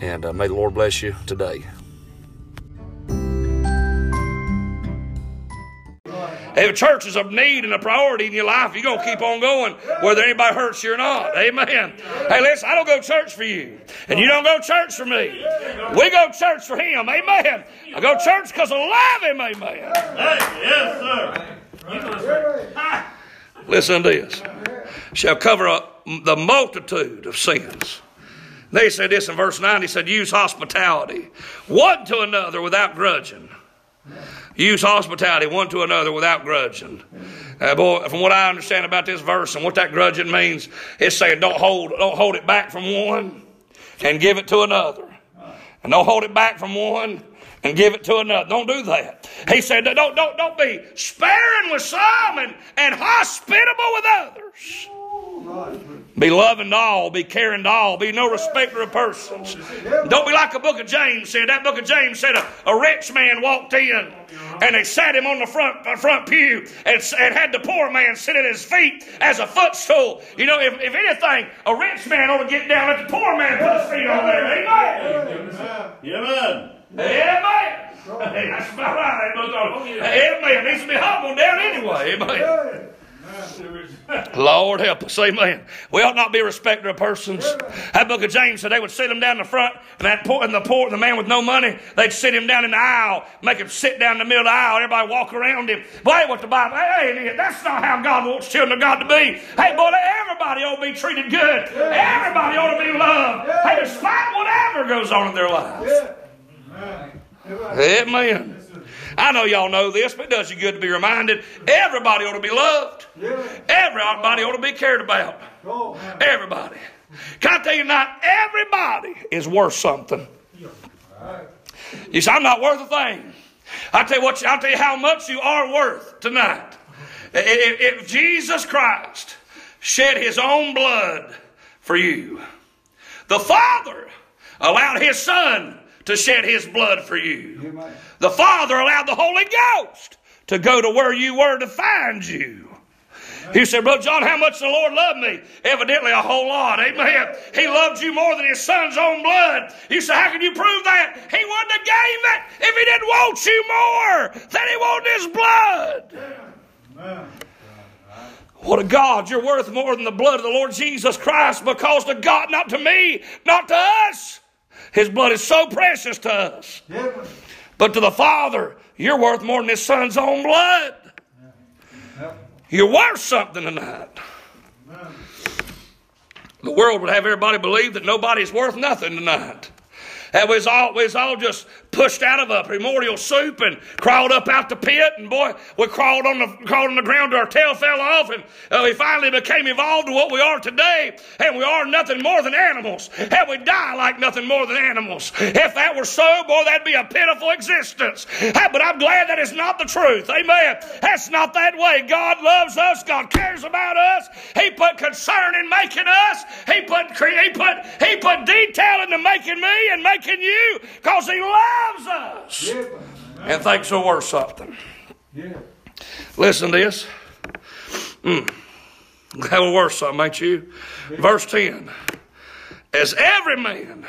And uh, may the Lord bless you today. If church is a need and a priority in your life, you're going to keep on going whether anybody hurts you or not. Amen. Hey, listen, I don't go church for you, and you don't go church for me. We go church for Him. Amen. I go church because I love Him. Amen. Hey, Yes, sir. Listen to this. Shall cover up the multitude of sins. They said this in verse 9. He said, Use hospitality one to another without grudging. Use hospitality one to another without grudging. Uh, boy, from what I understand about this verse and what that grudging means, it's saying don't hold, don't hold it back from one and give it to another. And don't hold it back from one and give it to another. Don't do that. He said, don't, don't, don't be sparing with some and, and hospitable with others. Be loving to all, be caring to all, be no respecter of persons. Don't be like the book of James said. That book of James said a, a rich man walked in and they sat him on the front uh, front pew and, and had the poor man sit at his feet as a footstool. You know, if, if anything, a rich man ought to get down, let the poor man put his feet on there. Amen. Amen. Amen. Hey, that's about right. Amen. Needs to be humble down anyway. Amen. Lord help us, amen. We ought not be a respecter of persons. That book of James said they would sit him down in the front, and that poor, and the poor, and the man with no money, they'd sit him down in the aisle, make him sit down in the middle of the aisle, everybody walk around him. Boy, what the Bible, hey, that's not how God wants children of God to be. Hey, boy, everybody ought to be treated good. Everybody ought to be loved. Hey, despite whatever goes on in their lives. Amen. I know y'all know this, but it does you good to be reminded. Everybody ought to be loved. Everybody ought to be cared about. Oh. Everybody. Can I tell you not everybody is worth something. You say, I'm not worth a thing. I'll tell you what, I'll tell you how much you are worth tonight. If, if Jesus Christ shed his own blood for you, the Father allowed his Son to shed his blood for you. The Father allowed the Holy Ghost to go to where you were to find you. He said, Brother John, how much the Lord loved me? Evidently, a whole lot. Amen. He loved you more than his son's own blood. You say, How can you prove that? He wouldn't have gave it if he didn't want you more than he wanted his blood. What a God, you're worth more than the blood of the Lord Jesus Christ because to God, not to me, not to us. His blood is so precious to us. But to the Father, you're worth more than His Son's own blood. You're worth something tonight. The world would have everybody believe that nobody's worth nothing tonight. That was all, was all just pushed out of a primordial soup and crawled up out the pit. And boy, we crawled on the, crawled on the ground our tail fell off. And uh, we finally became evolved to what we are today. And we are nothing more than animals. And we die like nothing more than animals. If that were so, boy, that'd be a pitiful existence. But I'm glad that is not the truth. Amen. That's not that way. God loves us. God cares about us. He put concern in making us. He put, he put, he put detail into making me and making you because He loves us yeah, and thinks we're worth something. Yeah. Listen to this. Mm. That we're worth something, ain't you? Yeah. Verse 10 As every man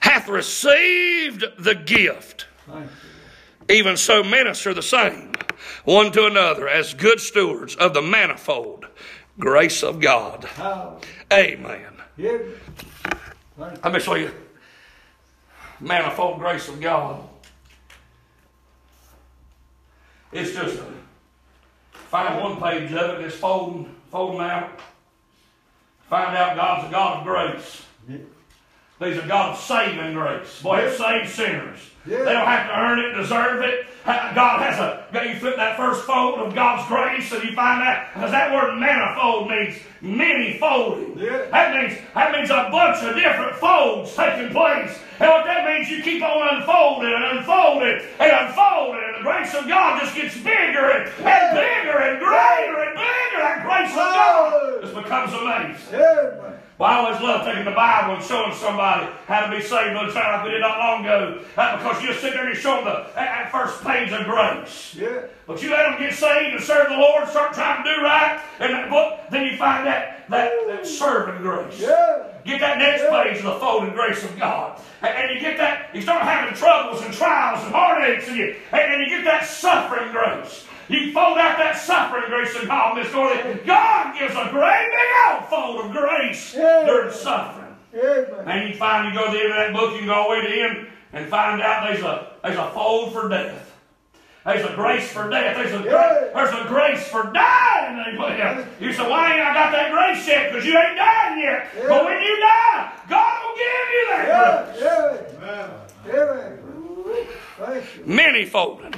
hath received the gift, even so minister the same one to another as good stewards of the manifold grace of God. Amen. Let me show you manifold grace of God. It's just find one page of it, just fold, fold them out. Find out God's a God of grace. He's a God of saving grace. Boy, He saves sinners. Yeah. They don't have to earn it, deserve it. God has a, you flip that first fold of God's grace and you find that, because that word manifold means many folding. Yeah. That means, that means a bunch of different folds taking place. And what that means, you keep on unfolding and unfolding and unfolding, and the grace of God just gets bigger and, and bigger and greater and bigger. That grace of God just becomes amazing. Well, I always love taking the Bible and showing somebody how to be saved. Brother Trout, like we did not long ago. Uh, because you just sit there and you show them the, that, that first page of grace. Yeah. But you let them get saved and serve the Lord, start trying to do right, and that book, then you find that, that, that serving grace. Yeah. Get that next page of the folded grace of God. And, and you get that, you start having troubles and trials and heartaches, and you, and, and you get that suffering grace. You fold out that suffering grace of God, Miss Dorothy. God gives a great big outfold of grace Yeah. during suffering. Amen. And you find you go to the end of that book, you can go all the way to the end and find out there's a there's a fold for death. There's a grace for death. There's a, Yeah. there's a grace for dying. Put you. Say, why ain't I got that grace yet? Because you ain't dying yet. Yeah. But when you die, God will give you that Yeah. grace. Yeah. Amen. Many folding.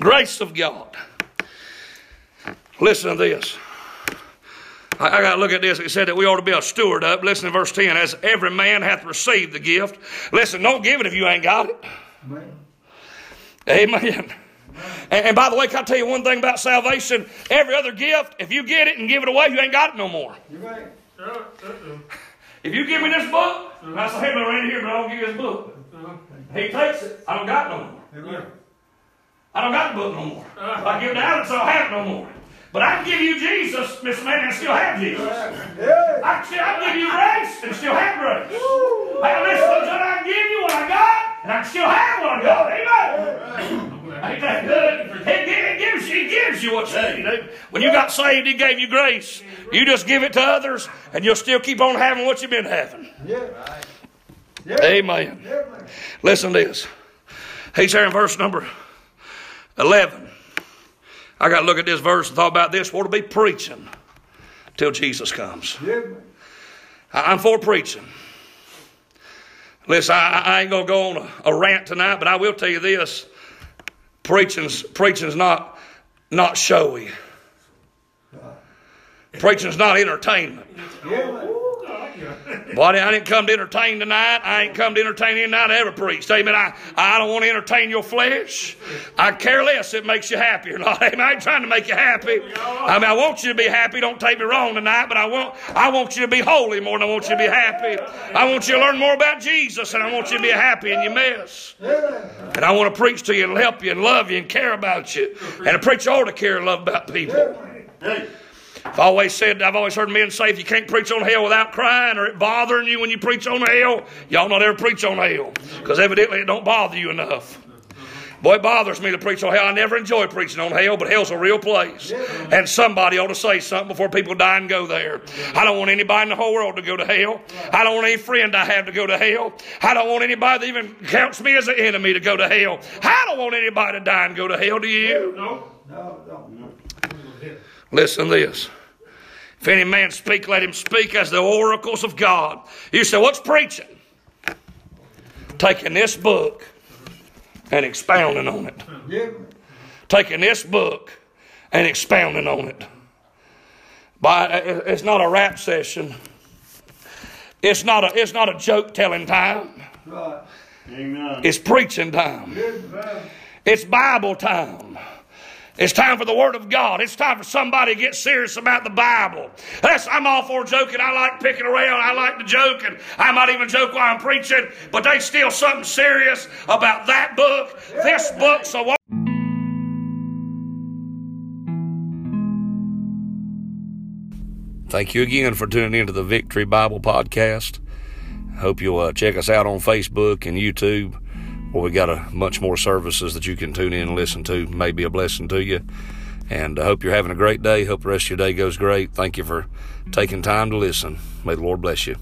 Grace of God. Listen to this. I, I got to look at this. It said that we ought to be a steward up. Listen to verse 10. As every man hath received the gift. Listen, don't give it if you ain't got it. Amen. Amen. And, and by the way, can I tell you one thing about salvation? Every other gift, if you get it and give it away, you ain't got it no more. You right. If you give me this book, I say, hey, brother, Randy, here, but I don't give you this book. He takes it. I don't got it no more. Amen. I don't got the book no more. Uh-huh. If I give it to Alex, I don't have it no more. But I can give you Jesus, Mr. Man, and still have Jesus. Yeah. I can, still, I can give you grace and still have grace. I can listen to I can give you what I got, and I can still have what I got. Amen. Ain't that good? It, gives you, it gives you what you need. When you got saved, He gave you grace. You just give it to others, and you'll still keep on having what you've been having. Yeah. Yeah. Amen. Amen. Listen to this. He's here in verse number 11. I got to look at this verse and thought about this. What to be preaching till Jesus comes. I- I'm for preaching. Listen, I, I ain't going to go on a, a rant tonight, but I will tell you this. Preaching's, preaching's not, not showy. Preaching's not entertainment. Amen. Boy, I didn't come to entertain tonight. I ain't come to entertain any night I ever preached. Amen. I, I don't want to entertain your flesh. I care less if it makes you happy or not. Amen. I ain't trying to make you happy. I mean, I want you to be happy. Don't take me wrong tonight, but I want I want you to be holy more than I want you to be happy. I want you to learn more about Jesus, and I want you to be happy in your mess. And I want to preach to you and help you and love you and care about you. And a preacher ought to care and love about people. I've always said, I've always heard men say, if you can't preach on hell without crying or it bothering you when you preach on hell, y'all not ever preach on hell. Because evidently it don't bother you enough. Boy, it bothers me to preach on hell. I never enjoy preaching on hell, but hell's a real place. And somebody ought to say something before people die and go there. I don't want anybody in the whole world to go to hell. I don't want any friend I have to go to hell. I don't want anybody that even counts me as an enemy to go to hell. I don't want anybody to die and go to hell, do you? No, No, no. Listen to this. If any man speak, let him speak as the oracles of God. You say, what's preaching? Taking this book and expounding on it. Amen. Taking this book and expounding on it. By, it's not a rap session. It's not a, it's not a joke telling time. Right. Amen. It's preaching time. It's Bible time. It's time for the Word of God. It's time for somebody to get serious about the Bible. That's, I'm all for joking. I like picking around. I like to joke, and I might even joke while I'm preaching. But there's still something serious about that book. This book. So what? Thank you again for tuning into the Victory Bible Podcast. Hope you'll uh, check us out on Facebook and YouTube, where we got a bunch more services that you can tune in and listen to. May be a blessing to you. And I hope you're having a great day. Hope the rest of your day goes great. Thank you for taking time to listen. May the Lord bless you.